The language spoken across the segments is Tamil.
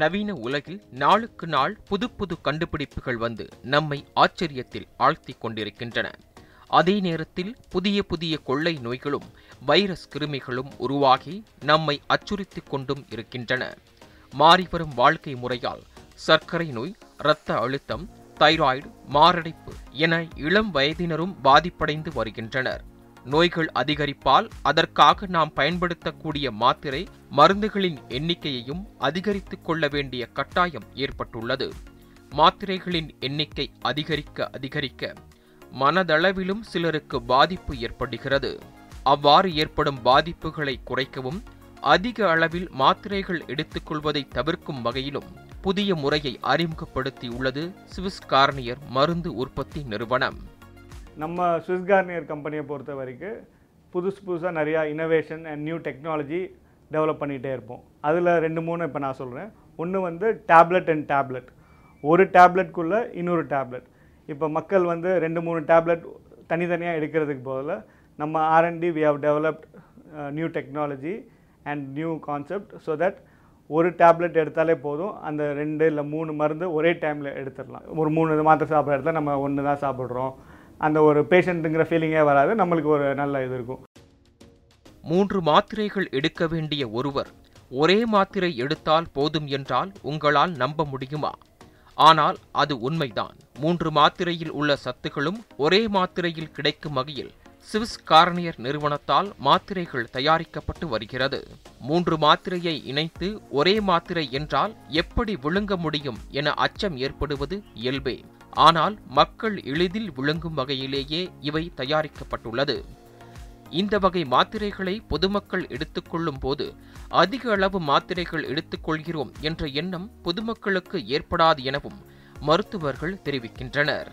நவீன உலகில் நாளுக்கு நாள் புது புது கண்டுபிடிப்புகள் வந்து நம்மை ஆச்சரியத்தில் ஆழ்த்தி கொண்டிருக்கின்றன. அதே நேரத்தில் புதிய புதிய கொள்ளை நோய்களும் வைரஸ் கிருமிகளும் உருவாகி நம்மை அச்சுறுத்தி கொண்டும் இருக்கின்றன. மாறிவரும் வாழ்க்கை முறையால் சர்க்கரை நோய் இரத்த அழுத்தம் தைராய்டு மாரடைப்பு என இளம் வயதினரும் பாதிப்படைந்து வருகின்றனர். நோய்கள் அதிகரிப்பால் அதற்காக நாம் பயன்படுத்தக்கூடிய மாத்திரை மருந்துகளின் எண்ணிக்கையையும் அதிகரித்துக் கொள்ள வேண்டிய கட்டாயம் ஏற்பட்டுள்ளது. மாத்திரைகளின் எண்ணிக்கை அதிகரிக்க அதிகரிக்க மனதளவிலும் சிலருக்கு பாதிப்பு ஏற்படுகிறது. அவ்வாறு ஏற்படும் பாதிப்புகளை குறைக்கவும் அதிக அளவில் மாத்திரைகள் எடுத்துக்கொள்வதை தவிர்க்கும் வகையிலும் புதிய முறையை அறிமுகப்படுத்தியுள்ளது சுவிஸ் கார்னியர் மருந்து உற்பத்தி நிறுவனம். நம்ம ஸ்விஸ் கார்னியர் கம்பெனியை பொறுத்த வரைக்கும் புதுசு புதுசாக நிறையா innovation and new technology develop பண்ணிகிட்டே இருப்போம். அதில் ரெண்டு மூணு இப்போ நான் சொல்கிறேன் ஒன்று வந்து டேப்லெட் அண்ட் டேப்லெட் ஒரு டேப்லெட்குள்ளே இன்னொரு டேப்லெட் இப்போ மக்கள் வந்து ரெண்டு மூணு டேப்லெட் தனித்தனியாக எடுக்கிறதுக்கு பதிலாக நம்ம R and D we have developed new technology and new concept so that ஒரு டேப்லெட் எடுத்தாலே போதும். அந்த ரெண்டு இல்லை மூணு மருந்து ஒரே டைமில் எடுத்துடலாம். ஒரு மூணு மாத்திரை சாப்பிட்ற இடத்துல நம்ம ஒன்று தான் சாப்பிட்றோம். அந்த ஒரு பேஷண்ட்டுங்கிற ஃபீலிங்கே வராது. நம்மளுக்கு ஒரு நல்ல இது இருக்கும். மூன்று மாத்திரைகள் எடுக்க வேண்டிய ஒருவர் ஒரே மாத்திரை எடுத்தால் போதும் என்றால் உங்களால் நம்ப முடியுமா? ஆனால் அது உண்மைதான். மூன்று மாத்திரையில் உள்ள சத்துகளும் ஒரே மாத்திரையில் கிடைக்கும் வகையில் சிவிஸ் கார்னியர் நிறுவனத்தால் மாத்திரைகள் தயாரிக்கப்பட்டு வருகிறது. மூன்று மாத்திரையை இணைத்து ஒரே மாத்திரை என்றால் எப்படி விழுங்க முடியும் என அச்சம் ஏற்படுவது இயல்பே. ஆனால் மக்கள் எளிதில் விளங்கும் வகையிலேயே இவை தயாரிக்கப்பட்டுள்ளது. இந்த வகை மாத்திரைகளை பொதுமக்கள் எடுத்துக்கொள்ளும் போது அதிக அளவு மாத்திரைகள் எடுத்துக்கொள்கிறோம் என்ற எண்ணம் பொதுமக்களுக்கு ஏற்படாது எனவும் மருத்துவர்கள் தெரிவிக்கின்றனர்.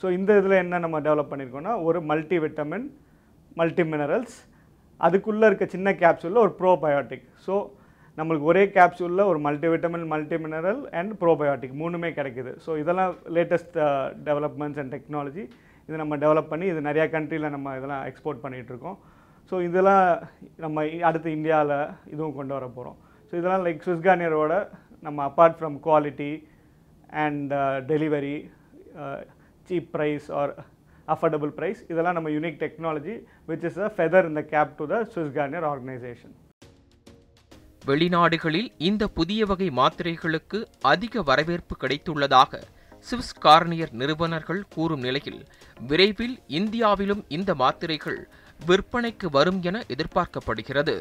ஸோ இந்த இதில் என்ன நம்ம டெவலப் பண்ணியிருக்கோம்னா ஒரு மல்டி விட்டமின் மல்டி மினரல்ஸ் அதுக்குள்ளே இருக்க சின்ன கேப்சூலில் ஒரு ப்ரோபயோட்டிக் ஸோ நம்மளுக்கு ஒரே கேப்சூலில் ஒரு multi vitamin multi mineral and probiotic மூணுமே கிடைக்குது. ஸோ இதெல்லாம் லேட்டஸ்ட் டெவலப்மெண்ட்ஸ் அண்ட் டெக்னாலஜி இது நம்ம டெவலப் பண்ணி இது நிறையா கண்ட்ரியில் நம்ம இதெல்லாம் எக்ஸ்போர்ட் பண்ணிகிட்ருக்கோம் ஸோ இதெல்லாம் நம்ம அடுத்து இந்தியாவில் இதுவும் கொண்டு வர போகிறோம் ஸோ இதெல்லாம் லைக் சுஸ்கானியரோட நம்ம apart from quality and delivery cheap price or affordable price இதெல்லாம் நம்ம unique technology which is a feather இந்த cap to the Swiss Garnier organisation வெளிநாடுகளில் இந்த புதிய வகை மாத்திரைகளுக்கு அதிக வரவேற்பு கிடைத்துள்ளதாக சுவிஸ் கார்னியர் நிறுவனர்கள் கூறும் நிலையில் விரைவில் இந்தியாவிலும் இந்த மாத்திரைகள் விற்பனைக்கு வரும் என எதிர்பார்க்கப்படுகிறது.